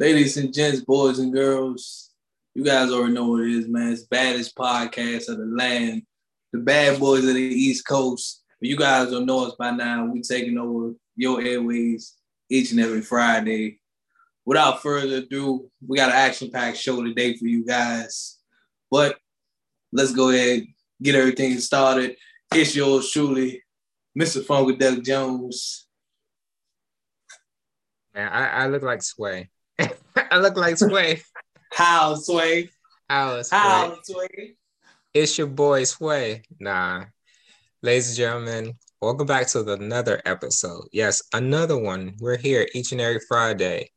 Ladies and gents, boys and girls, you guys already know what it is, man. It's baddest podcast of the land, the bad boys of the East Coast. You guys don't know us by now, we taking over your airways each and every Friday. Without further ado, we got an action-packed show today for you guys. But let's go ahead, get everything started. It's yours truly, Mr. Funkadelic Jones. Man, I, I look like Sway. I look like Sway. How Sway? How Sway? How Sway? It's your boy Sway. Nah. Ladies and gentlemen, welcome back to another episode. Yes, another one. We're here each and every Friday.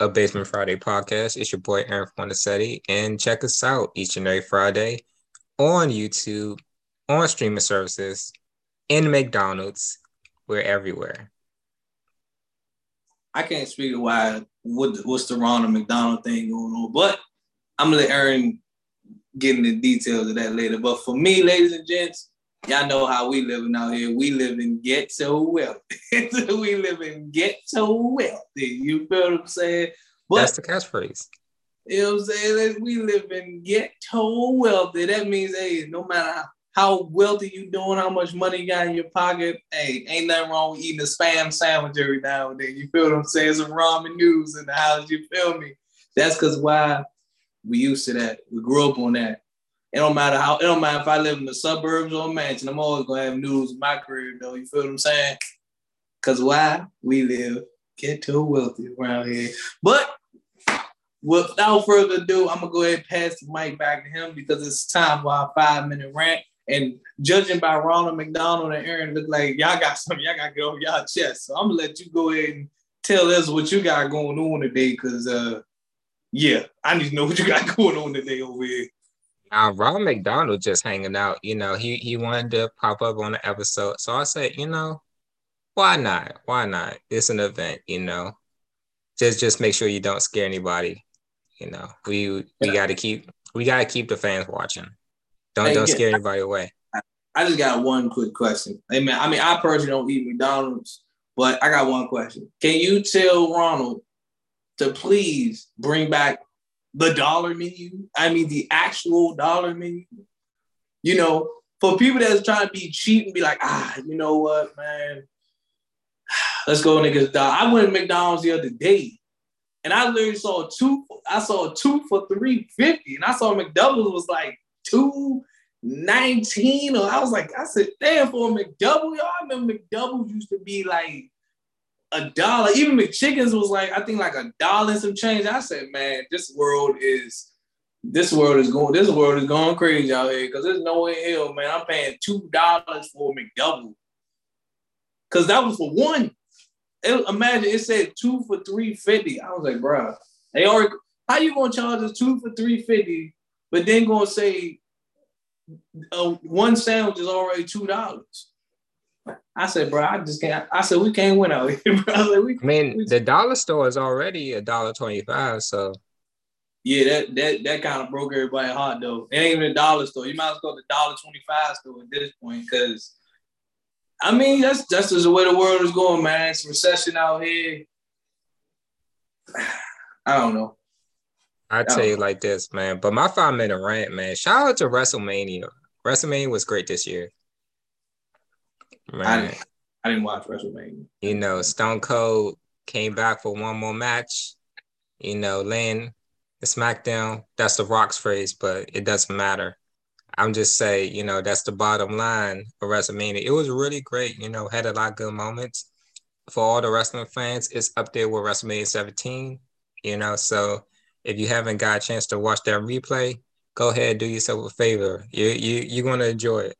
A Basement Friday podcast. It's your boy Aaron Fontesetti. And check us out each and every Friday on YouTube, on streaming services, in McDonald's. We're everywhere. I can't speak to why what what's the Ronald McDonald thing going on, but I'm gonna let Aaron get into the details of that later. But for me, ladies and gents, y'all know how we living out here. We live in ghetto wealthy. we live in ghetto wealthy. You feel what I'm saying? But, That's the catchphrase. You know what I'm saying? We live in ghetto wealthy. That means, hey, no matter how wealthy you doing, how much money you got in your pocket. Hey, ain't nothing wrong with eating a spam sandwich every now and then. You feel what I'm saying? Some ramen noodles in the house. You feel me? That's because why we used to that. We grew up on that. It don't matter how. It don't matter if I live in the suburbs or a mansion. I'm always gonna have noodles in my crib, though. You feel what I'm saying? Cause why we live get too wealthy around here. But without further ado, I'm gonna go ahead and pass the mic back to him because it's time for our five minute rant. And judging by Ronald McDonald and Aaron, look like y'all got something y'all got to get off y'all chest. So I'm gonna let you go ahead and tell us what you got going on today, cause uh, yeah, I need to know what you got going on today over here. Uh, Ronald McDonald just hanging out. You know, he he wanted to pop up on the episode, so I said, you know, why not? Why not? It's an event, you know. Just just make sure you don't scare anybody. You know, we we yeah. got to keep we got to keep the fans watching. Don't hey, don't scare anybody away. I just got one quick question. Hey man, I mean, I personally don't eat McDonald's, but I got one question. Can you tell Ronald to please bring back the dollar menu? I mean, the actual dollar menu. You know, for people that's trying to be cheap and be like, ah, you know what, man, let's go niggas dollar. I went to McDonald's the other day, and I literally saw two. I saw two for three fifty, and I saw McDoubles was like two nineteen, or I was like, I said, damn, for a McDouble, y'all I remember McDoubles used to be like a dollar. Even McChickens was like, I think like a dollar and some change. I said, man, this world is this world is going this world is going crazy out here because there's no way in hell, man. I'm paying two dollars for a McDouble. Cause that was for one. It, imagine it said two for three fifty. I was like, bro, they already how you gonna charge us two for three fifty but then gonna say uh, one sandwich is already two dollars. I said, bro, I just can't. I said, we can't win out here, bro. I, we, I mean, we, the dollar store is already a dollar twenty-five. So, yeah, that that that kind of broke everybody heart though. It ain't even a dollar store. You might as well go to the dollar twenty-five store at this point, because I mean, that's that's just the way the world is going, man. It's recession out here. I don't know. I tell you like this, man. But my five minute rant, man. Shout out to WrestleMania. WrestleMania was great this year. Man. I didn't, I didn't watch WrestleMania. You know, Stone Cold came back for one more match. You know, laying the SmackDown. That's the Rock's phrase, but it doesn't matter. I'm just saying, you know, that's the bottom line for WrestleMania. It was really great. You know, had a lot of good moments for all the wrestling fans. It's up there with WrestleMania 17. You know, so if you haven't got a chance to watch that replay, go ahead, do yourself a favor. You you you're gonna enjoy it.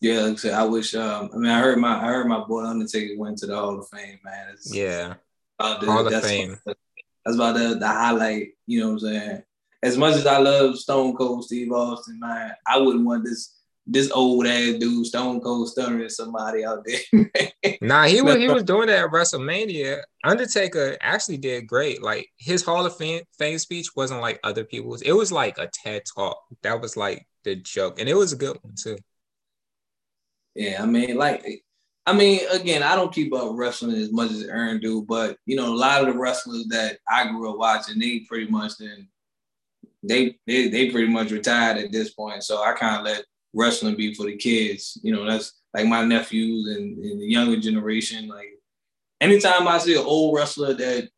Yeah, like I said, I wish. Um, I mean, I heard my I heard my boy Undertaker went to the Hall of Fame, man. It's, yeah, the, Hall of Fame. that's about the, the highlight. You know what I'm saying? As much as I love Stone Cold Steve Austin, man, I wouldn't want this this old ass dude, Stone Cold stuttering somebody out there. nah, he was he was doing that at WrestleMania. Undertaker actually did great. Like his Hall of Fame, fame speech wasn't like other people's. It was like a TED talk. That was like the joke, and it was a good one too. Yeah, I mean, like I mean, again, I don't keep up wrestling as much as Aaron do, but you know, a lot of the wrestlers that I grew up watching, they pretty much then they they they pretty much retired at this point. So I kind of let wrestling be for the kids. You know, that's like my nephews and, and the younger generation. Like anytime I see an old wrestler that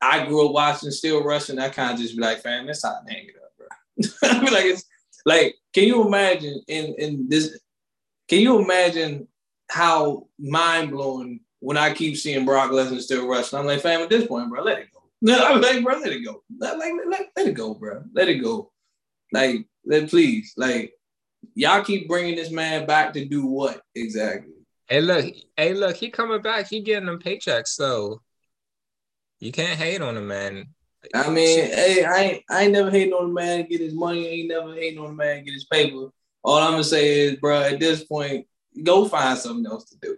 I grew up watching still wrestling, I kind of just be like, fam, that's how I hang it up, bro. I mean, like it's like, can you imagine in in this? Can you imagine how mind blowing when I keep seeing Brock Lesnar still wrestling? I'm like, fam, at this point, bro, let it go. I'm like, bro, let it go. Like, let, let it go, bro. Let it go. Like, let please, like, y'all keep bringing this man back to do what exactly? Hey, look, hey, look, he coming back. He getting them paychecks, so you can't hate on him, man. I mean, hey, I ain't, I ain't never hating on the man get his money. I ain't never hating on the man get his paper. All I'm gonna say is, bro, at this point, go find something else to do.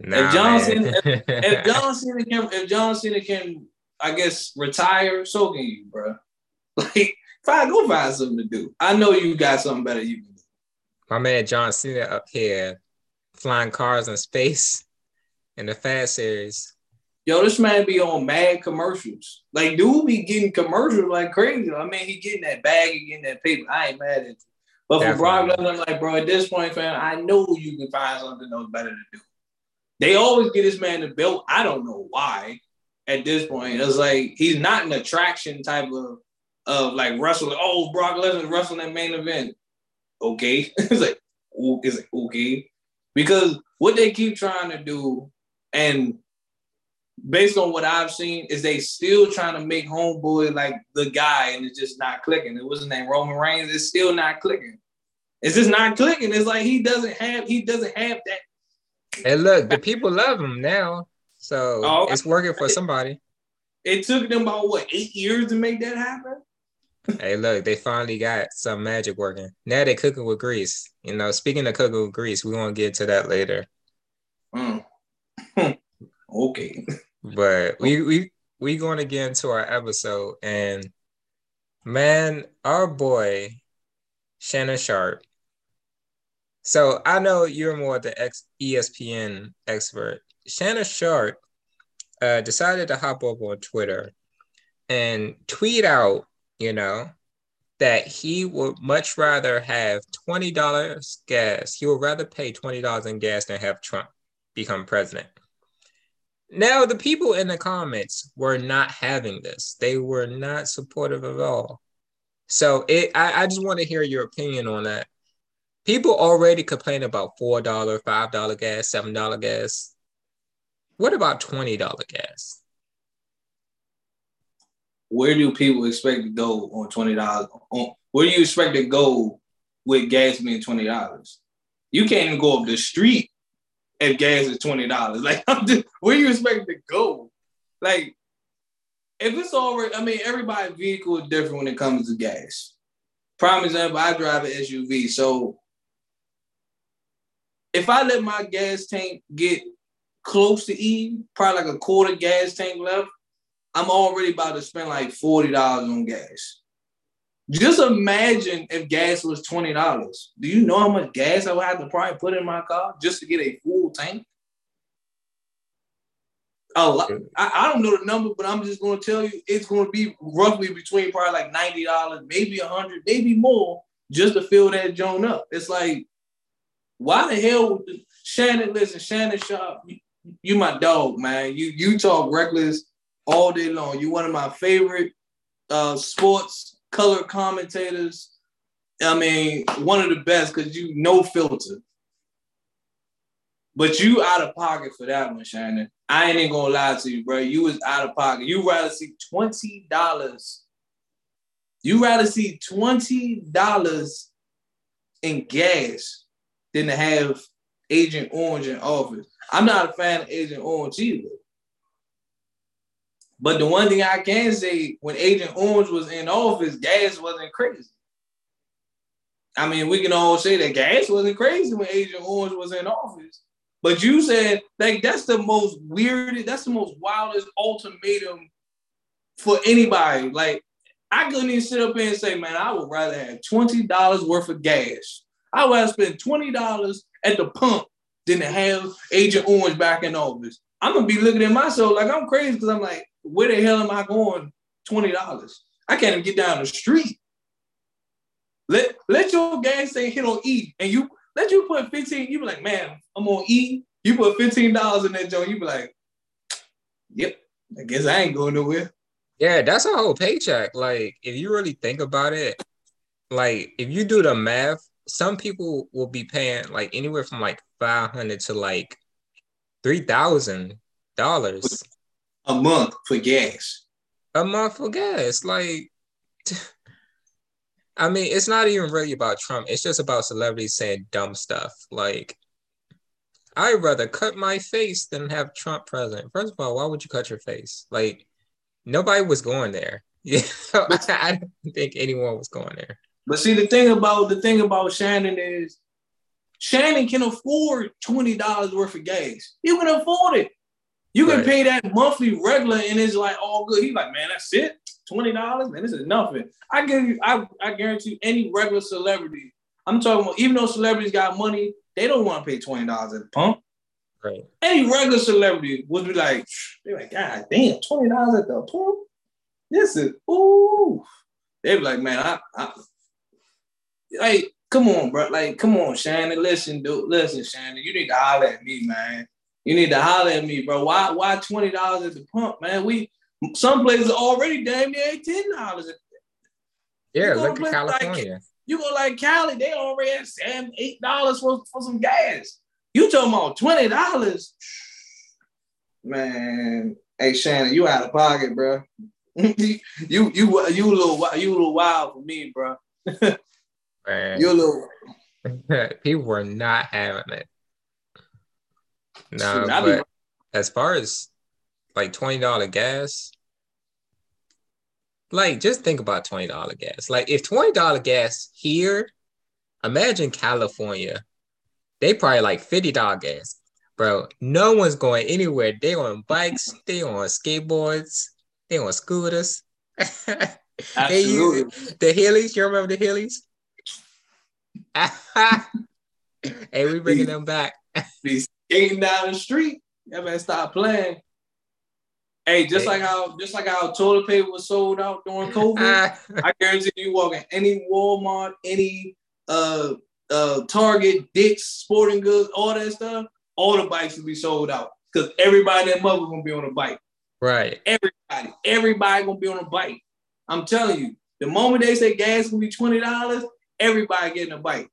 Nah, if John Cena, if, if John Cena can, if John Cena can, I guess retire, so can you, bro. Like, fine, go find something to do. I know you got something better you can do. My man John Cena up here, flying cars in space in the Fast series. Yo, this man be on mad commercials. Like, dude be getting commercials like crazy. I mean, he getting that bag, he getting that paper. I ain't mad at you. But Definitely. for Brock Lesnar, like, bro, at this point, fam, I know you can find something else better to do. They always get this man the belt. I don't know why. At this point, it's like he's not an attraction type of of like wrestling. Oh, Brock Lesnar wrestling that main event. Okay, it's like, oh, is it okay? Because what they keep trying to do, and based on what I've seen, is they still trying to make Homeboy like the guy, and it's just not clicking. It was his name Roman Reigns. It's still not clicking. It's just not clicking. It's like he doesn't have he doesn't have that. And look, the people love him now, so oh, it's working for somebody. It took them about what eight years to make that happen. Hey, look, they finally got some magic working. Now they're cooking with grease. You know, speaking of cooking with grease, we want to get to that later. Mm. okay. But we we we going to get into our episode, and man, our boy Shannon Sharpe. So I know you're more the ex ESPN expert. Shannon Sharpe uh, decided to hop up on Twitter and tweet out, you know, that he would much rather have $20 gas. He would rather pay $20 in gas than have Trump become president. Now, the people in the comments were not having this. They were not supportive at all. So it I, I just want to hear your opinion on that. People already complain about $4, $5 gas, $7 gas. What about $20 gas? Where do people expect to go on $20? Where do you expect to go with gas being $20? You can't even go up the street if gas is twenty dollars. Like, just, where you expect to go? Like, if it's already, I mean, everybody's vehicle is different when it comes to gas. Prime example, I drive an SUV, so if I let my gas tank get close to E, probably like a quarter gas tank left, I'm already about to spend like forty dollars on gas. Just imagine if gas was twenty dollars. Do you know how much gas I would have to probably put in my car just to get a full tank? A lot. I, I don't know the number, but I'm just going to tell you it's going to be roughly between probably like ninety dollars, maybe a hundred, maybe more, just to fill that joint up. It's like, why the hell, Shannon? Listen, Shannon Sharpe, you, you my dog, man. You you talk reckless all day long. You're one of my favorite uh, sports color commentators. I mean, one of the best because you no filter. But you out of pocket for that one, Shannon. I ain't even gonna lie to you, bro. You was out of pocket. You rather see twenty dollars. You rather see twenty dollars in gas than to have Agent Orange in office. I'm not a fan of Agent Orange either. But the one thing I can say, when Agent Orange was in office, gas wasn't crazy. I mean, we can all say that gas wasn't crazy when Agent Orange was in office. But you said like that's the most weird, that's the most wildest ultimatum for anybody. Like I couldn't even sit up and say, man, I would rather have twenty dollars worth of gas. I would spent twenty dollars at the pump than to have Agent Orange back in office. I'm gonna be looking at myself like I'm crazy because I'm like, where the hell am I going? Twenty dollars. I can't even get down the street. Let let your gas say hit on E, and you let you put fifteen. You be like, man, I'm on E. You put fifteen dollars in that joint. You be like, yep. I guess I ain't going nowhere. Yeah, that's a whole paycheck. Like, if you really think about it, like if you do the math, some people will be paying like anywhere from like five hundred to like three thousand dollars a month for gas. A month for gas, like. I mean, it's not even really about Trump. It's just about celebrities saying dumb stuff. Like, I'd rather cut my face than have Trump president. First of all, why would you cut your face? Like, nobody was going there. Yeah, I don't think anyone was going there. But see, the thing about the thing about Shannon is Shannon can afford twenty dollars worth of gas. You can afford it. You can right. pay that monthly regular, and it's like all good. He's like, man, that's it. Twenty dollars, man, this is nothing. I give you, I, I guarantee you, any regular celebrity. I'm talking about, even though celebrities got money, they don't want to pay twenty dollars at the pump. Right. Any regular celebrity would be like, they're like, God damn, twenty dollars at the pump. This is ooh. They'd be like, man, I, I like, come on, bro. Like, come on, Shannon. Listen, dude. Listen, Shannon. You need to holler at me, man. You need to holler at me, bro. Why, why twenty dollars at the pump, man? We some places already damn near ten dollars. Yeah, look at California. Like, you go like Cali, they already at seven, eight dollars for, for some gas. You talking about twenty dollars? Man, hey Shannon, you out of pocket, bro. you you you you a little you a little wild for me, bro. Man. You a little. People were not having it. No, but be... as far as like twenty dollar gas, like just think about twenty dollar gas. Like if twenty dollar gas here, imagine California, they probably like fifty dollar gas, bro. No one's going anywhere. They on bikes, they on skateboards, they on scooters. they use the Heelys. You remember the Heelys? hey, we bringing them back. Skating down the street. You better stop playing. Hey, just hey. like how just like how toilet paper was sold out during COVID, I guarantee you walk in any Walmart, any uh uh Target, Dick's, Sporting Goods, all that stuff, all the bikes will be sold out because everybody that mother gonna be on a bike. Right. Everybody, everybody gonna be on a bike. I'm telling you, the moment they say gas gonna be twenty dollars, everybody getting a bike.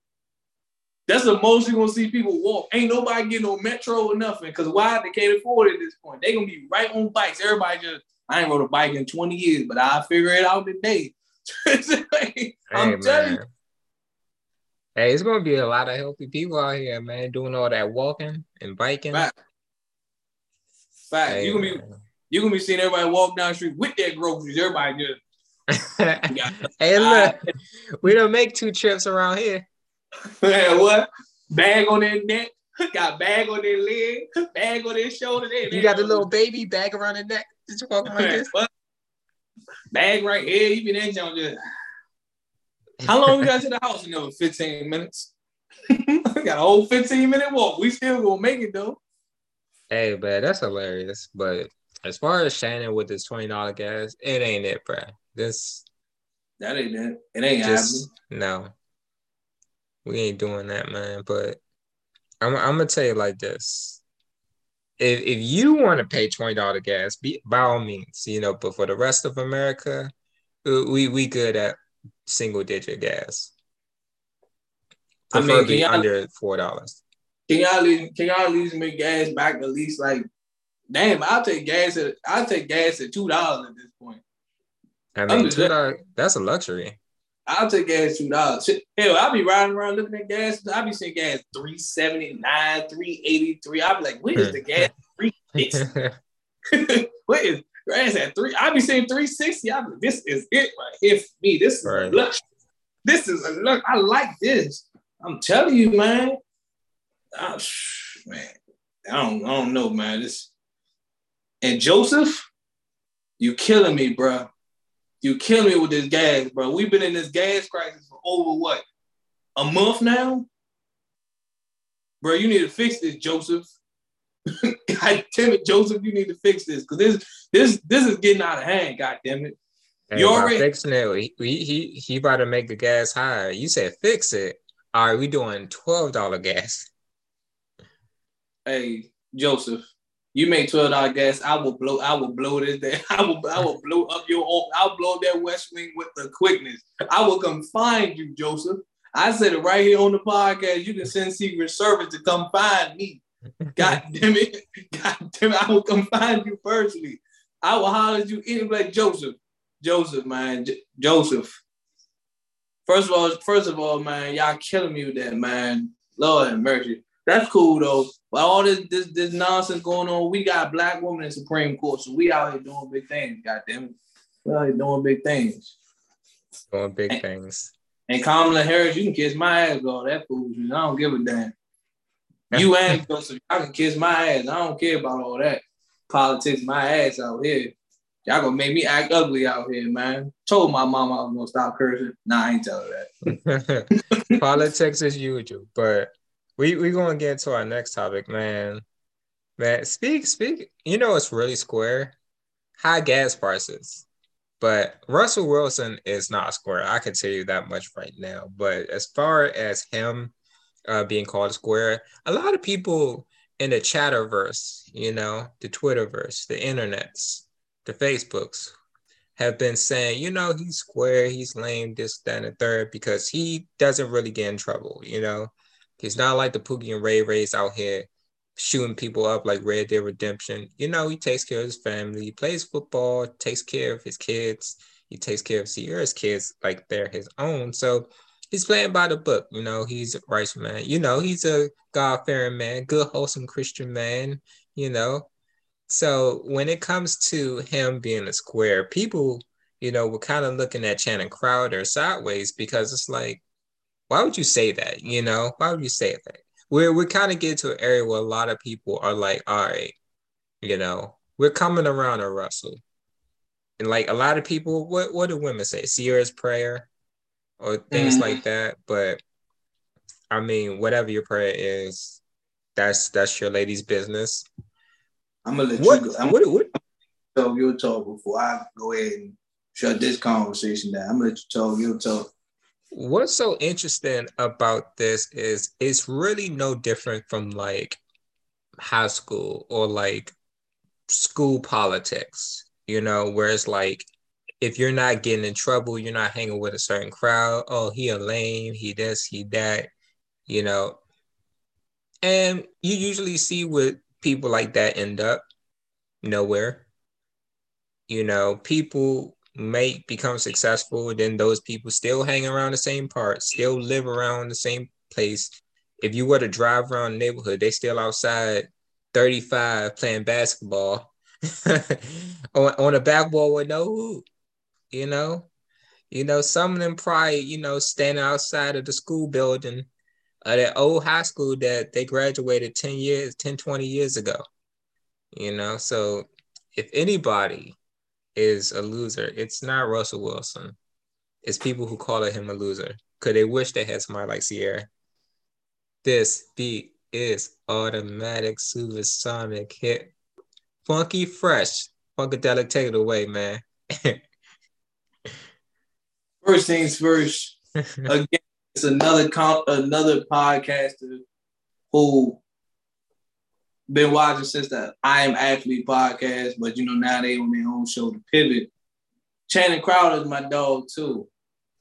That's the most you're gonna see people walk. Ain't nobody getting no metro or nothing. Cause why they can't afford it at this point. They gonna be right on bikes. Everybody just I ain't rode a bike in 20 years, but I'll figure it out today. I'm hey, telling you. Hey, it's gonna be a lot of healthy people out here, man, doing all that walking and biking. Fact. Fact. Hey, you're gonna be you're gonna be seeing everybody walk down the street with their groceries. Everybody just hey, look, we don't make two trips around here. Man, what? Bag on their neck, got bag on their leg, bag on their shoulder. There, you got the little baby bag around the neck. Did you walk like this? What? Bag right here. You been in just. How long we got to the house? Another 15 minutes. we got a whole 15 minute walk. We still gonna make it though. Hey, man, that's hilarious. But as far as Shannon with this $20 gas, it ain't it, bro. This that ain't it. It ain't just, happening. No. We ain't doing that, man. But I'm, I'm gonna tell you like this. If, if you want to pay twenty dollar gas, be, by all means, you know. But for the rest of America, we we good at single digit gas. Preferably I mean, under four dollars. Can y'all leave, can y'all at least make gas back at least like damn, I'll take gas at I'll take gas at two dollars at this point. I mean, two dollars that's a luxury. I'll take gas two dollars. Hell, I'll be riding around looking at gas. I'll be seeing gas 379, 383. I'll be like, where is the gas? Three What is gas at three? I'll be saying 360. I'll be like, this is it right here for me. This is right. luxury. This is a look. I like this. I'm telling you, man. Oh, man, I don't, I don't know, man. This and Joseph, you killing me, bro. You killing me with this gas, bro. We've been in this gas crisis for over what? A month now? bro, you need to fix this, Joseph. God damn it, Joseph, you need to fix this because this this this is getting out of hand. God damn it. Hey, you already fixing it. He, he he about to make the gas higher. You said fix it. All right, we doing twelve dollar gas. Hey Joseph, you make twelve dollar gas. I will blow. I will blow this. Day. I will. I will blow up your. I'll blow that West Wing with the quickness. I will come find you, Joseph. I said it right here on the podcast. You can send Secret Service to come find me. God damn it. God damn it. I will come find you personally. I will holler at you anyway, like Joseph. Joseph, man. J- Joseph. First of all, first of all, man, y'all killing me with that, man. Lord have mercy. That's cool though. But all this this this nonsense going on, we got black women in Supreme Court, so we out here doing big things. God damn it, we out here doing big things. Doing big and, things. And Kamala Harris, you can kiss my ass, girl. That fools me. I don't give a damn. You and Joseph, I can kiss my ass. I don't care about all that politics. My ass out here. Y'all gonna make me act ugly out here, man. Told my mom I was gonna stop cursing. Nah, I ain't tell her that. politics as usual, but we we gonna get into our next topic, man. Man, speak speak. You know it's really square. High gas prices. But Russell Wilson is not square. I can tell you that much right now. But as far as him uh, being called square, a lot of people in the chatterverse, you know, the Twitterverse, the internets, the Facebooks, have been saying, you know, he's square, he's lame, this, that, and third, because he doesn't really get in trouble, you know. He's not like the Pookie and Ray Rays out here shooting people up like Red Dead Redemption. You know, he takes care of his family, he plays football, takes care of his kids, he takes care of Ciara's kids like they're his own. So he's playing by the book. You know, he's a righteous man. You know, he's a God fearing man, good, wholesome Christian man. You know, so when it comes to him being a square, people, you know, were kind of looking at Channing Crowder sideways because it's like, why would you say that? You know, why would you say that? We're we kind of get to an area where a lot of people are like, all right, you know, we're coming around to Russell. And like a lot of people, what what do women say? Ciara's prayer or things mm-hmm. like that. But I mean, whatever your prayer is, that's that's your lady's business. I'm gonna let what, you go. I'm what, what? Talk your talk before I go ahead and shut this conversation down. I'm gonna let you talk your talk. What's so interesting about this is it's really no different from like high school or like school politics, you know, where it's like if you're not getting in trouble, you're not hanging with a certain crowd. Oh, he a lame, he this, he that, you know. And you usually see what people like that end up nowhere. You know, people may become successful, then those people still hang around the same part, still live around the same place. If you were to drive around the neighborhood, they still outside 35 playing basketball on, on a basketball with no hoop, you know? You know, some of them probably, you know, standing outside of the school building of that old high school that they graduated 10 years, 10, 20 years ago. You know, so if anybody is a loser, it's not Russell Wilson. It's people who call him a loser. Cause they wish they had somebody like Ciara. This beat is automatic supersonic hit. Funky fresh. Funkadelic, take it away, man. first things first. Again, it's another comp, another podcaster who been watching since the I Am Athlete podcast, but you know now they on their own show to pivot. Channing Crowder is my dog too.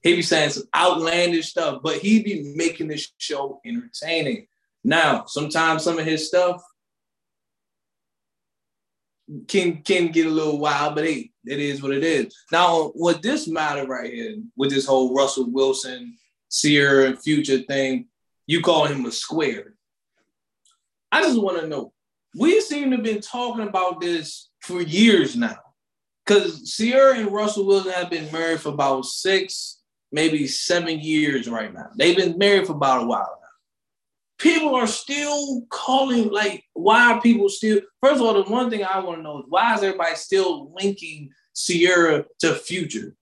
He be saying some outlandish stuff, but he be making this show entertaining. Now, sometimes some of his stuff can can get a little wild, but hey, it is what it is. Now, with this matter right here, with this whole Russell Wilson Ciara and Future thing, you call him a square. I just want to know. We seem to have been talking about this for years now. Because Ciara and Russell Wilson have been married for about six, maybe seven years right now. They've been married for about a while now. People are still calling, like, why are people still? First of all, the one thing I want to know is why is everybody still linking Ciara to Future?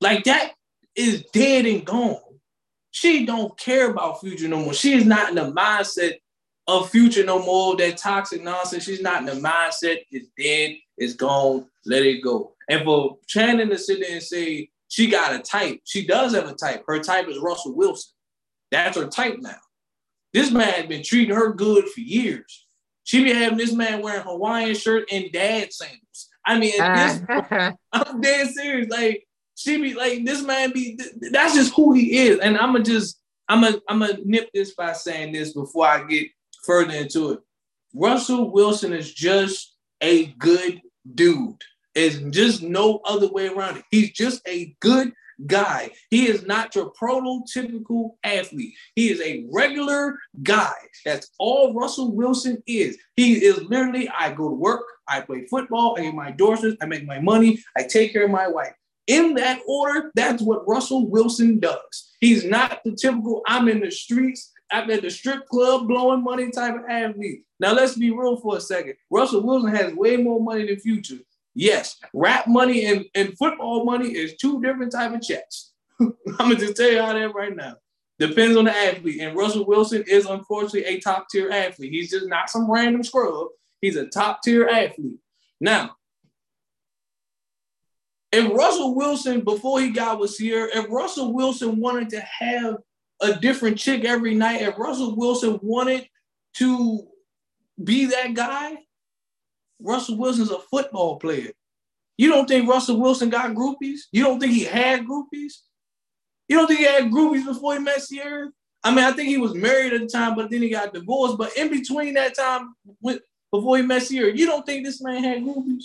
Like, that is dead and gone. She don't care about future no more. She is not in the mindset of future no more. That toxic nonsense. She's not in the mindset. It's dead. It's gone. Let it go. And for Channing to sit there and say she got a type, she does have a type. Her type is Russell Wilson. That's her type now. This man has been treating her good for years. She be having this man wearing Hawaiian shirt and dad sandals. I mean, this, I'm dead serious. Like she be like, this man be. That's just who he is. And I'm gonna just, I'm gonna, I'm gonna nip this by saying this before I get further into it. Russell Wilson is just a good dude. It's just no other way around it. He's just a good guy. He is not your prototypical athlete. He is a regular guy. That's all Russell Wilson is. He is literally, I go to work, I play football, I get my endorsements, I make my money, I take care of my wife. In that order, that's what Russell Wilson does. He's not the typical, I'm in the streets, I'm at the strip club blowing money type of athlete. Now, let's be real for a second. Russell Wilson has way more money than Future. Yes, rap money and, and football money is two different type of checks. I'm gonna just tell you how that right now. Depends on the athlete. And Russell Wilson is unfortunately a top tier athlete. He's just not some random scrub. He's a top tier athlete. Now, if Russell Wilson, before he got with Ciara, if Russell Wilson wanted to have a different chick every night, if Russell Wilson wanted to be that guy, Russell Wilson's a football player. You don't think Russell Wilson got groupies? You don't think he had groupies? You don't think he had groupies before he met Ciara? I mean, I think he was married at the time, but then he got divorced. But in between that time, with, before he met Ciara, you don't think this man had groupies?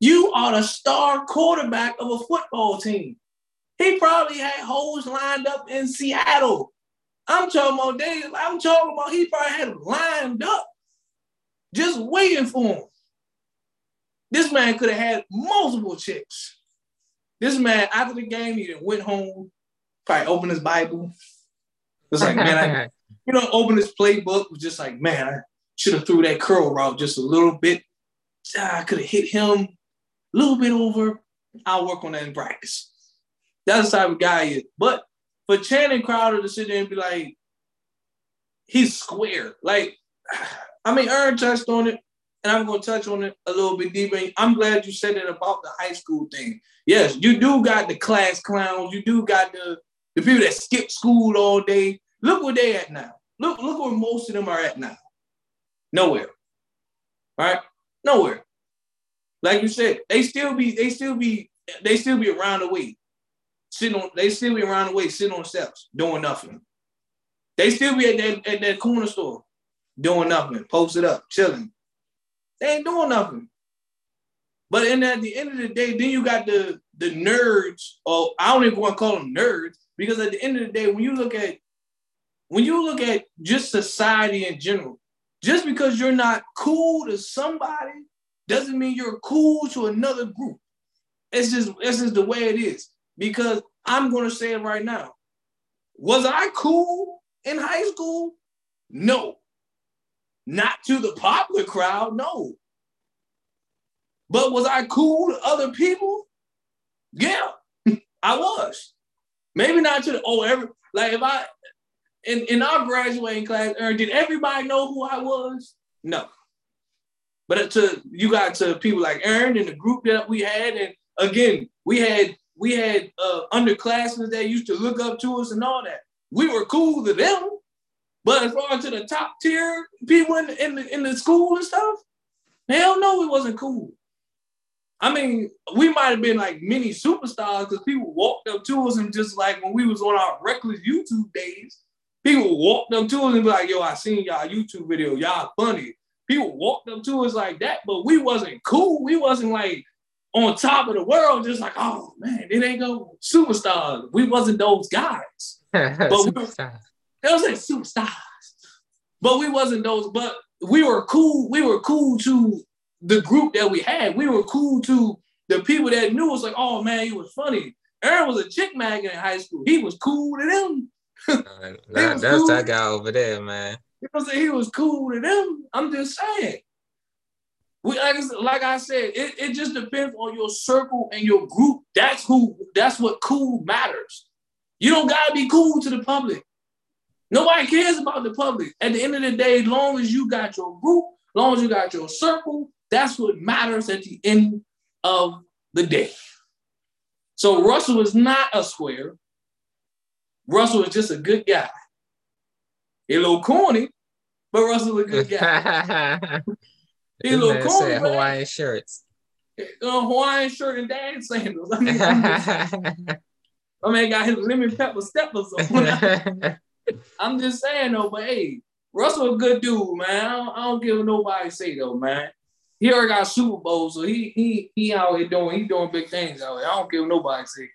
You are the star quarterback of a football team. He probably had hoes lined up in Seattle. I'm talking about days. I'm talking about he probably had them lined up just waiting for him. This man could have had multiple chicks. This man, after the game, he went home, probably opened his Bible. It's like, man, I, you know, opened his playbook, was just like, man, I should have threw that curl route just a little bit. Ah, I could have hit him a little bit over. I'll work on that in practice. That's the type of guy he is. But for Channing Crowder to sit there and be like, he's square. Like, I mean, Aaron touched on it, and I'm going to touch on it a little bit deeper. I'm glad you said it about the high school thing. Yes, you do got the class clowns. You do got the, the people that skip school all day. Look where they at now. Look, look where most of them are at now. Nowhere. All right? Nowhere. Like you said, they still be, they still be, they still be around the way. Sitting on, they still be around the way, sitting on steps, doing nothing. They still be at that, at that corner store doing nothing, posted up, chilling. They ain't doing nothing. But in at the end of the day, then you got the the nerds, or I don't even want to call them nerds, because at the end of the day, when you look at when you look at just society in general, just because you're not cool to somebody doesn't mean you're cool to another group. It's just it's just the way it is. Because I'm gonna say it right now. Was I cool in high school? No. Not to the popular crowd, no. But was I cool to other people? Yeah, I was. Maybe not to the oh every like if I in, in our graduating class, Aaron, did everybody know who I was? No. But to you got to people like Aaron and the group that we had, and again, we had we had uh, underclassmen that used to look up to us and all that. We were cool to them. But as far as to the top tier people in, in, the, in the school and stuff, hell no, it wasn't cool. I mean, we might have been like mini superstars because people walked up to us and just like when we was on our reckless YouTube days, people walked up to us and be like, yo, I seen y'all YouTube video, y'all funny. People walked up to us like that, but we wasn't cool. We wasn't like on top of the world, just like, oh man, it ain't go superstars. We wasn't those guys. but we were, they was like superstars. But we wasn't those, but we were cool. We were cool to the group that we had. We were cool to the people that knew us, like, oh man, he was funny. Aaron was a chick magnet in high school. He was cool to them. Uh, that, that's cool. that guy over there, man. You know what I'm saying? He was cool to them. I'm just saying. We like, I said, it, it just depends on your circle and your group. That's who that's what cool matters. You don't gotta be cool to the public. Nobody cares about the public. At the end of the day, as long as you got your group, as long as you got your circle, that's what matters at the end of the day. So Russell is not a square. Russell is just a good guy. A little corny, but Russell's a good guy. he a little corny. Hawaiian shirts. Uh, Hawaiian shirt and dad sandals. I mean, my man got his lemon pepper steppers on. I'm just saying though, but hey, Russell a good dude, man. I don't, I don't give nobody say though, man. He already got Super Bowl, so he he he out here doing he doing big things out here. I don't give nobody say.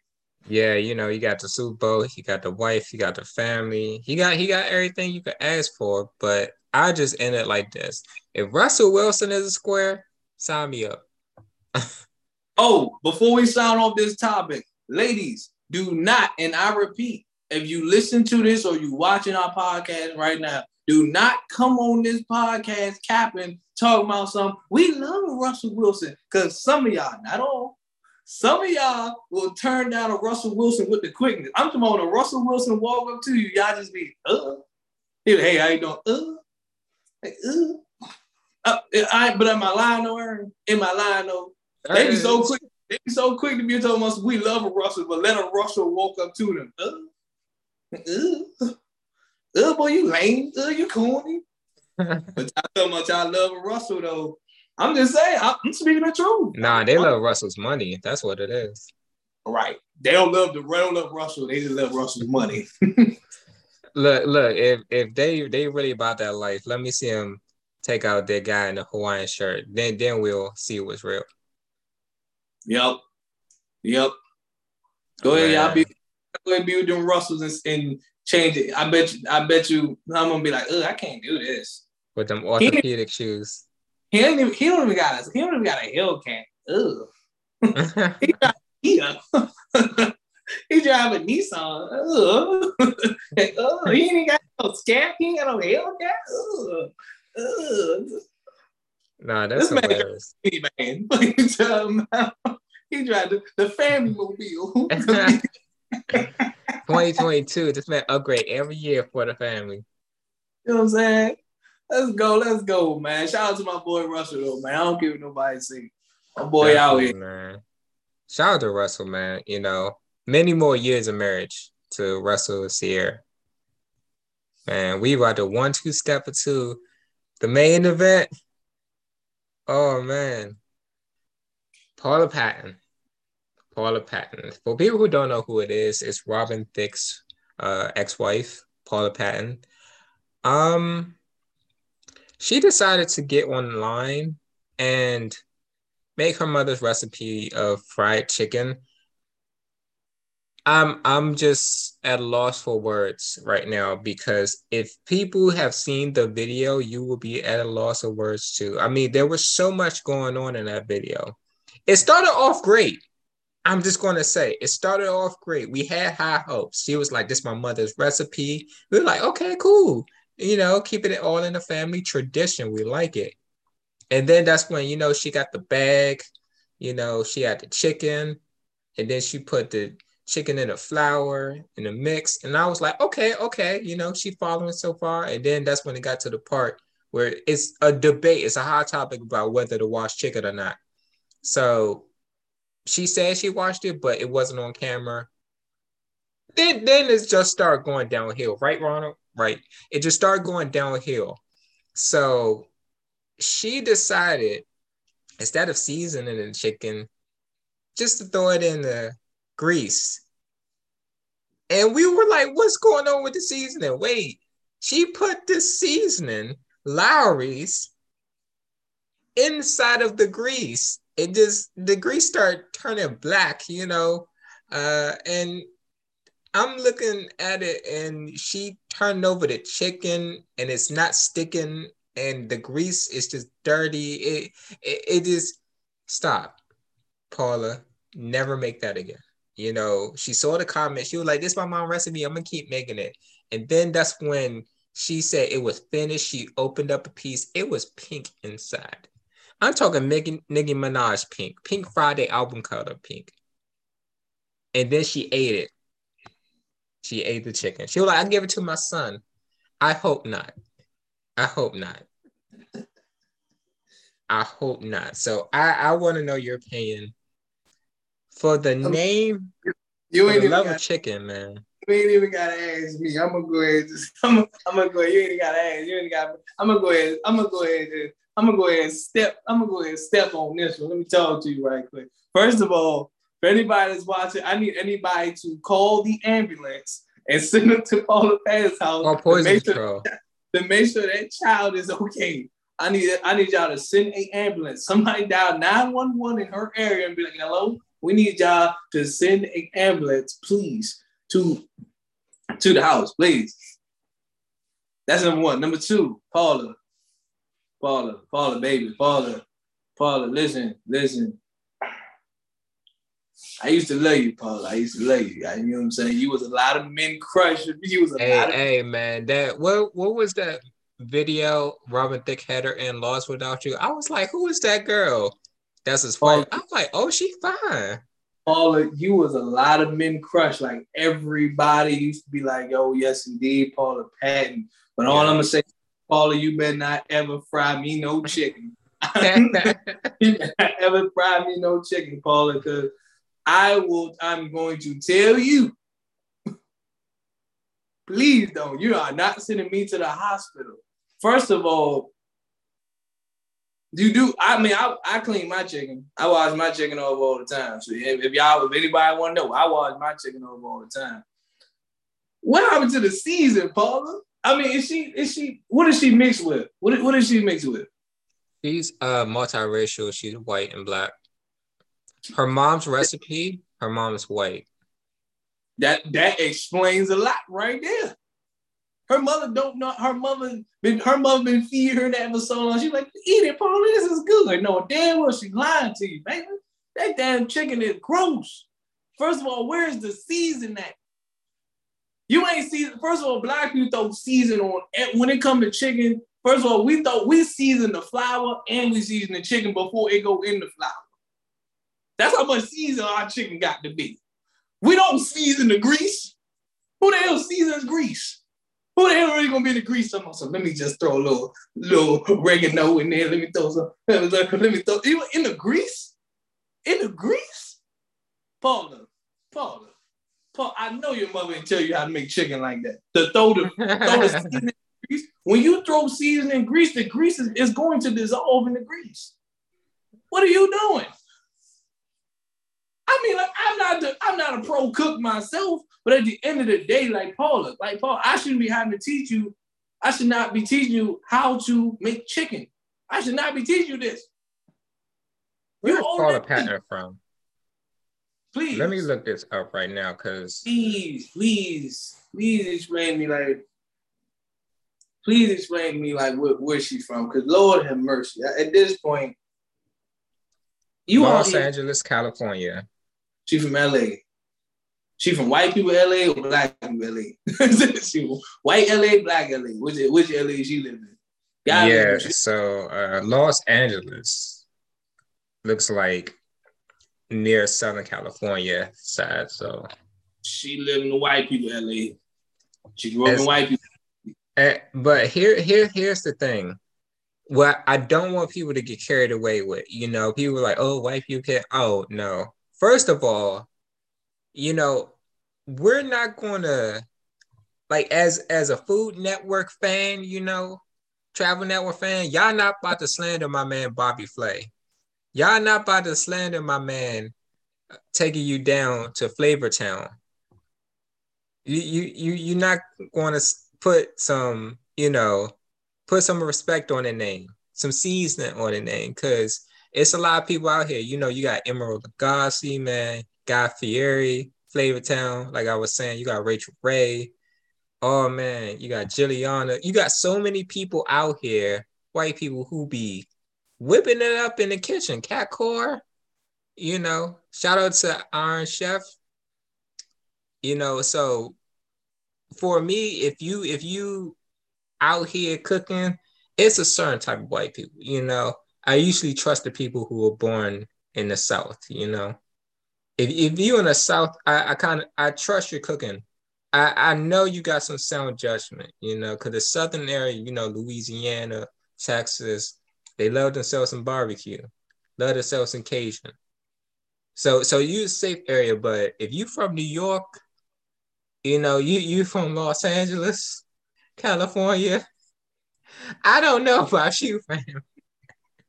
Yeah, you know, you got the Super Bowl, he got the wife, he got the family, he got he got everything you could ask for. But I just end it like this: if Russell Wilson is a square, sign me up. oh, before we sign off this topic, ladies, do not, and I repeat, if you listen to this or you watching our podcast right now, do not come on this podcast capping, talking about something. We love Russell Wilson because some of y'all, not all, some of y'all will turn down a Russell Wilson with the quickness. I'm talking about a Russell Wilson walk up to you, y'all just be, uh, hey, how you doing? Uh, hey, uh. uh I, but am I lying though, Aaron? Am I lying though? They be so quick. They be so quick to be talking us we love a Russell, but let a Russell walk up to them. Uh, uh, uh, boy, you lame. Uh, you corny. but I so much I love Russell though. I'm just saying, I'm speaking the truth. Nah, they love Russell's money. That's what it is. Right. They don't love the they don't love Russell. They just love Russell's money. look, look. If if they they really about that life, let me see them take out that guy in the Hawaiian shirt. Then then we'll see what's real. Yep. Yep. Go ahead, y'all be go ahead be with them Russells and, and change it. I bet you, I bet you I'm gonna be like, oh, I can't do this. With them orthopedic shoes. He don't even he don't even got a he don't even got a Hellcat. Ugh. he got. he drive a Nissan. Ugh. Ugh. He ain't got no scap. He ain't got no Hellcat. Ugh. Nah, that's this hilarious. man. he drive the, the family mobile. 2022, this man upgrade every year for the family. You know what I'm saying? Let's go, let's go, man. Shout out to my boy Russell, though, man. I don't give nobody see. My boy Definitely, out here. Man. Shout out to Russell, man. You know, many more years of marriage to Russell Ciara. and we about to one two step or two. The main event. Oh man. Paula Patton. Paula Patton. For people who don't know who it is, it's Robin Thicke's uh, ex-wife, Paula Patton. Um, she decided to get online and make her mother's recipe of fried chicken. I'm I'm just at a loss for words right now because if people have seen the video, you will be at a loss of words too. I mean, there was so much going on in that video. It started off great. I'm just going to say it started off great. We had high hopes. She was like, "This is my mother's recipe." We were like, "Okay, cool." You know, keeping it all in the family tradition. We like it. And then that's when you know she got the bag. You know, she had the chicken, and then she put the chicken in a flour in a mix. And I was like, "Okay, okay." You know, she following so far. And then that's when it got to the part where it's a debate. It's a hot topic about whether to wash chicken or not. So she said she watched it, but it wasn't on camera. Then then it just started going downhill, right, Ronald? Right. It just started going downhill. So she decided instead of seasoning the chicken, just to throw it in the grease. And we were like, what's going on with the seasoning? Wait, she put the seasoning, Lawry's, inside of the grease it just the grease start turning black, you know. Uh, and I'm looking at it, and she turned over the chicken, and it's not sticking, and the grease is just dirty. It it, it is stop, Paula. Never make that again. You know, she saw the comment. She was like, "This is my mom recipe. I'm gonna keep making it." And then that's when she said it was finished. She opened up a piece. It was pink inside. I'm talking Nicki, Nicki Minaj pink, Pink Friday album color pink. And then she ate it. She ate the chicken. She was like, I give it to my son. I hope not. I hope not. I hope not. So I, I want to know your opinion for the name. You ain't even love got, chicken, man. You ain't even gotta ask me. I'm gonna go ahead. Just, I'm, I'm gonna go. Ahead. You ain't gotta ask. You ain't got. I'm gonna go ahead. I'm gonna go ahead. And, I'm gonna go ahead and step. I'm gonna go ahead and step on this one. Let me talk to you right quick. First of all, for anybody that's watching, I need anybody to call the ambulance and send them to Paula Patton's house. Or poison to make, sure, to make sure that child is okay. I need I need y'all to send a ambulance. Somebody dial 911 in her area and be like, hello, we need y'all to send an ambulance, please, to, to the house, please. That's number one. Number two, Paula. Paula, Paula, baby, Paula, Paula, listen, listen. I used to love you, Paula. I used to love you. You know what I'm saying? You was a lot of men crush. You was a hey, lot of Hey man, that what what was that video Robin Thicke Header and Lost Without You? I was like, who is that girl? That's his fight. I'm like, oh, she fine. Paula, you was a lot of men crush. Like everybody used to be like, yo, yes, indeed, Paula Patton. But all I'm gonna say, Paula, you better not ever fry me no chicken. ever fry me no chicken, Paula, because I will, I'm going to tell you. Please don't. You are not sending me to the hospital. First of all, you do. I mean, I, I clean my chicken. I wash my chicken over all the time. So if, if y'all, if anybody want to know, I wash my chicken over all the time. What happened to the season, Paula? I mean, is she is she what is she mixed with? What what is she mixed with? She's uh multiracial. She's white and black. Her mom's recipe. Her mom is white. That that explains a lot right there. Her mother don't know. Her mother been her mother been feeding her that for so long. She's like, eat it, Paula. This is good. No, damn well she lying to you, baby. That damn chicken is gross. First of all, where's the season at? You ain't season. First of all, black people throw season on when it come to chicken. First of all, we thought we season the flour and we season the chicken before it go in the flour. That's how much season our chicken got to be. We don't season the grease. Who the hell seasons grease? Who the hell really gonna be in the grease? So let me just throw a little little oregano in there. Let me throw some. Let me throw you in the grease. In the grease, Paula, Paula, Paul. I know your mother didn't tell you how to make chicken like that. To throw the, throw the seasoning in grease. When you throw seasoning in grease, the grease is, is going to dissolve in the grease. What are you doing? I mean, like I'm not the, I'm not a pro cook myself, but at the end of the day, like Paula, like Paul, I shouldn't be having to teach you. I should not be teaching you how to make chicken. I should not be teaching you this. where Where's Paula Patton from? Please. Let me look this up right now, cause please, please, please explain me like. Please explain to me like where, where she's from, cause Lord have mercy. At this point, you are Los Angeles, California. She from LA. She from white people LA or black people LA? she white LA, black LA. Which which LA she live in? yeah, so uh, Los Angeles looks like near Southern California side. So she live in the white people LA. She grew up in white people. Uh, but here, here, here's the thing. What I don't want people to get carried away with, you know, people are like, oh, white people can. Oh no, first of all, you know, we're not gonna like as as a Food Network fan, you know, Travel Network fan, y'all not about to slander my man Bobby Flay. Y'all not about to slander my man uh, taking you down to Flavor Town. You you you you're not going to put some, you know, put some respect on the name, some seasoning on the name, because it's a lot of people out here. You know, you got Emeril Lagasse, man, Guy Fieri, Flavor Town. Like I was saying, you got Rachael Ray. Oh man, you got Giuliana. You got so many people out here, white people who be whipping it up in the kitchen. Cat Cora, you know. Shout out to Iron Chef. You know, so for me, if you if you out here cooking, it's a certain type of white people, you know. I usually trust the people who were born in the South, you know. If, if you in the South, I, I kind of I trust your cooking I, I know you got some sound judgment, you know, because the southern area, you know, Louisiana, Texas, they love themselves some barbecue, love themselves some Cajun. So so you safe area, but if you from New York, you know, you you from Los Angeles, California, I don't know about you, fam.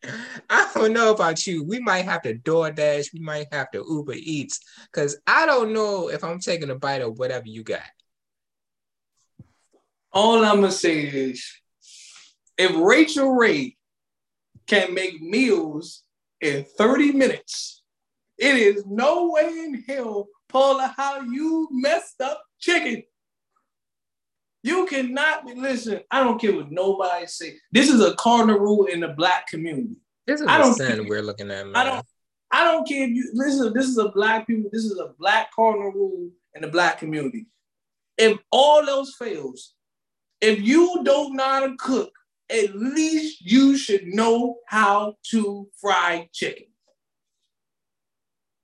I don't know about you. We might have to DoorDash. We might have to Uber Eats because I don't know if I'm taking a bite of whatever you got. All I'm gonna say is, if Rachael Ray can make meals in 30 minutes, it is no way in hell, Paula, how you messed up chicken. You cannot be listen. I don't care what nobody say. This is a cardinal rule in the black community. This is I don't sin care. we're looking at, man. I don't. I don't care if you listen. This is a black people. This is a black cardinal rule in the black community. If all else fails, if you don't know how to cook, at least you should know how to fry chicken.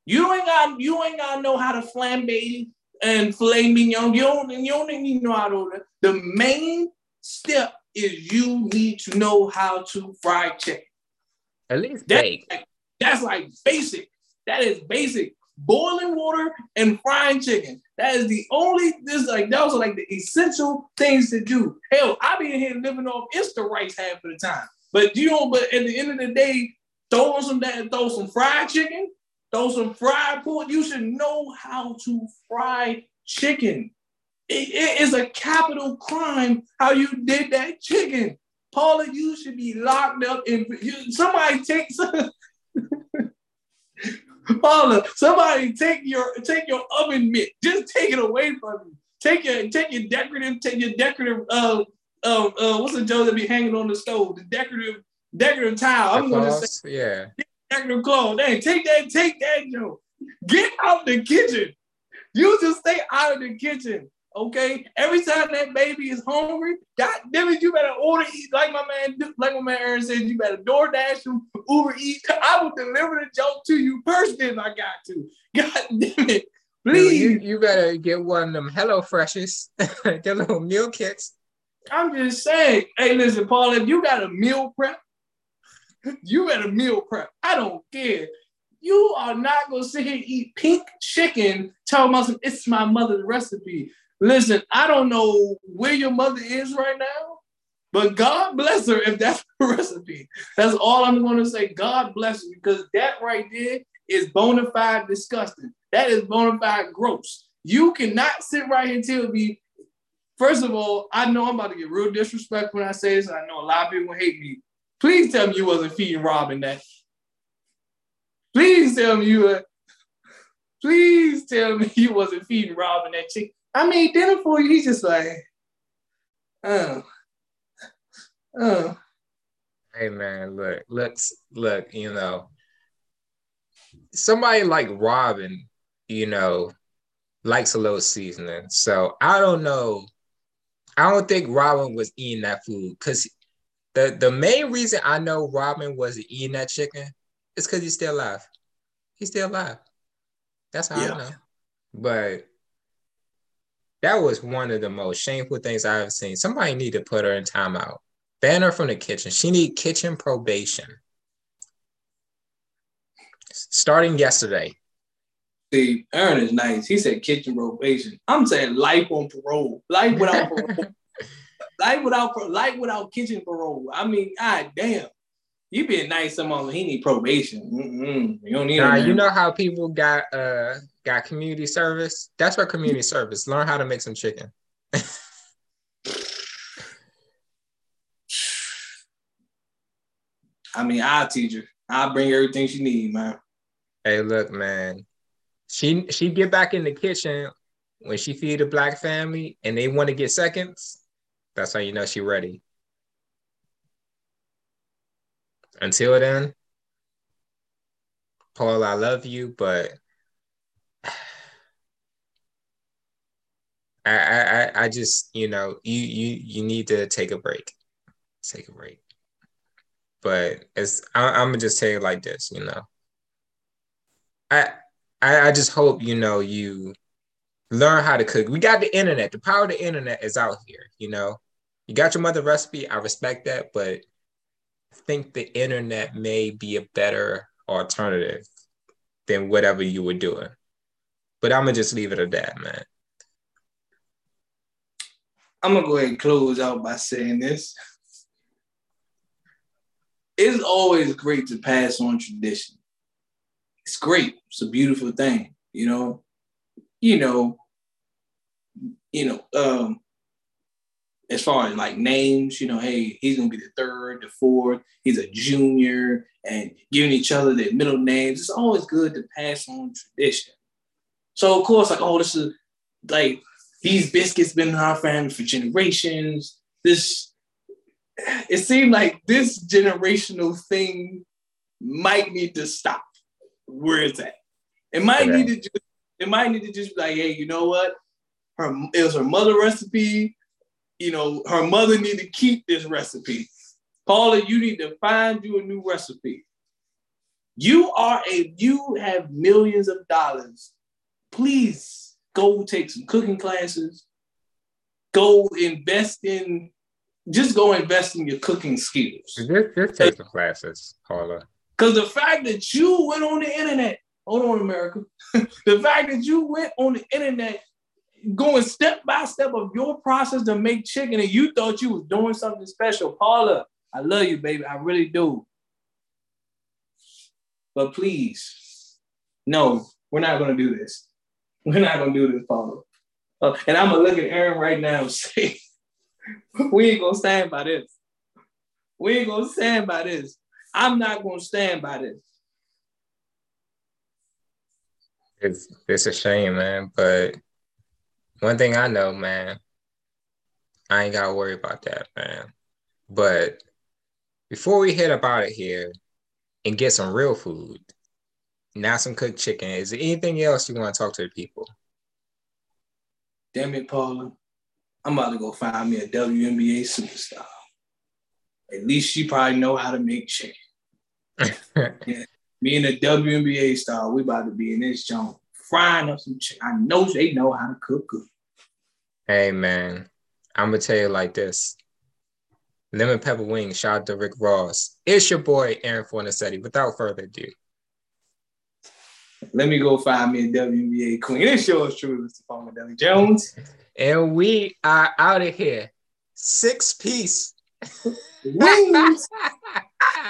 You ain't got you ain't got to know how to flambe and filet mignon. You don't you don't even know how to that. The main step is you need to know how to fry chicken. At least That- bake. That's like basic. That is basic. Boiling water and frying chicken. That is the only this like those are like the essential things to do. Hell, I be in here living off Insta rice half of the time. But you know, but at the end of the day, throw on some that throw some fried chicken, throw some fried pork. You should know how to fry chicken. It- it is a capital crime how you did that chicken. Paula, you should be locked up in you, somebody take some Paula, somebody take your take your oven mitt. Just take it away from you. Take your take your decorative, take your decorative uh uh, uh what's the joke that be hanging on the stove? The decorative decorative towel. I'm gonna say yeah. Decorative cloth. Hey, take that, take that, Joe. Get out the kitchen. You just stay out of the kitchen. Okay. Every time that baby is hungry, God damn it, you better order eat like my man, like my man Aaron said. You better DoorDash them, Uber Eat. I will deliver the joke to you personally if I got to. God damn it, please. you, you better get one of them Hello Freshes, the little meal kits. I'm just saying. Hey, listen, Paul, if you got a meal prep, you at a meal prep. I don't care. You are not gonna sit here and eat pink chicken, about some, it's my mother's recipe. Listen, I don't know where your mother is right now, but God bless her if that's the recipe. That's all I'm gonna say. God bless her because that right there is bona fide disgusting. That is bona fide gross. You cannot sit right here and tell me First of all, I know I'm about to get real disrespectful when I say this. I know a lot of people hate me. Please tell me you wasn't feeding Robin that. Please tell me you were. Please tell me you wasn't feeding Robin that chick. I made dinner for you. He's just like, oh, oh. Hey man, look, look, look, you know, somebody like Robin, you know, likes a little seasoning. So I don't know. I don't think Robin was eating that food because the the main reason I know Robin wasn't eating that chicken is because he's still alive. He's still alive. That's how Yeah. I know. But that was one of the most shameful things I've seen. Somebody need to put her in timeout. Ban her from the kitchen. She need kitchen probation. Starting yesterday. See, Aaron is nice. He said kitchen probation. I'm saying life on parole. Life without parole. Life without life without kitchen parole. I mean, god damn. You being nice someone he need probation. Mm-mm. You don't need Nah, you know how people got uh got community service? That's what community service. Learn how to make some chicken. I mean, I'll teach her. I'll bring everything she need, man. Hey, look, man. She she get back in the kitchen when she feed a black family and they want to get seconds. That's how you know she ready. Until then, Paul, I love you, but I I I- just you know you you you need to take a break, take a break. But it's I, I'm gonna just tell you like this, you know. I I I just hope you know you learn how to cook. We got the internet. The power of the internet is out here. You know, you got your mother recipe. I respect that, but I think the internet may be a better alternative than whatever you were doing. But I'm gonna just leave it at that, man. I'm gonna go ahead and close out by saying this. It's always great to pass on tradition. It's great. It's a beautiful thing, you know. You know, you know, um, as far as like names, you know, hey, he's gonna be the third, the fourth, he's a junior, and giving each other their middle names. It's always good to pass on tradition. So of course, like, oh, this is like these biscuits been in our family for generations. This it seemed like this generational thing might need to stop where it's at. It might okay. need to just it might need to just be like, hey, you know what? Her it was her mother recipe you know, her mother need to keep this recipe. Paula, you need to find you a new recipe. You are a you have millions of dollars. Please go take some cooking classes. Go invest in just go invest in your cooking skills. Just, just take some classes, Paula. Because the fact that you went on the internet, hold on, America. the fact that you went on the internet going step by step of your process to make chicken and you thought you was doing something special. Paula, I love you, baby. I really do. But please, no, we're not gonna do this. We're not gonna do this, Paula. Uh, and I'm gonna look at Aaron right now and say, we ain't gonna stand by this. We ain't gonna stand by this. I'm not gonna stand by this. It's it's a shame, man, but one thing I know, man, I ain't gotta worry about that, man. But before we hit about it here and get some real food, not some cooked chicken, is there anything else you want to talk to the people? Damn it, Paula. I'm about to go find me a WNBA superstar. At least she probably know how to make chicken. yeah. Me and a WNBA star, we about to be in this joint frying up some chicken. I know they know how to cook good. Hey man, I'm gonna tell you like this. Lemon pepper wings, shout out to Rick Ross. It's your boy Aaron Fornasetti. Without further ado. Let me go find me a WNBA queen. It's yours truly, Mr. Palmer Deli Jones. and we are out of here. Six piece.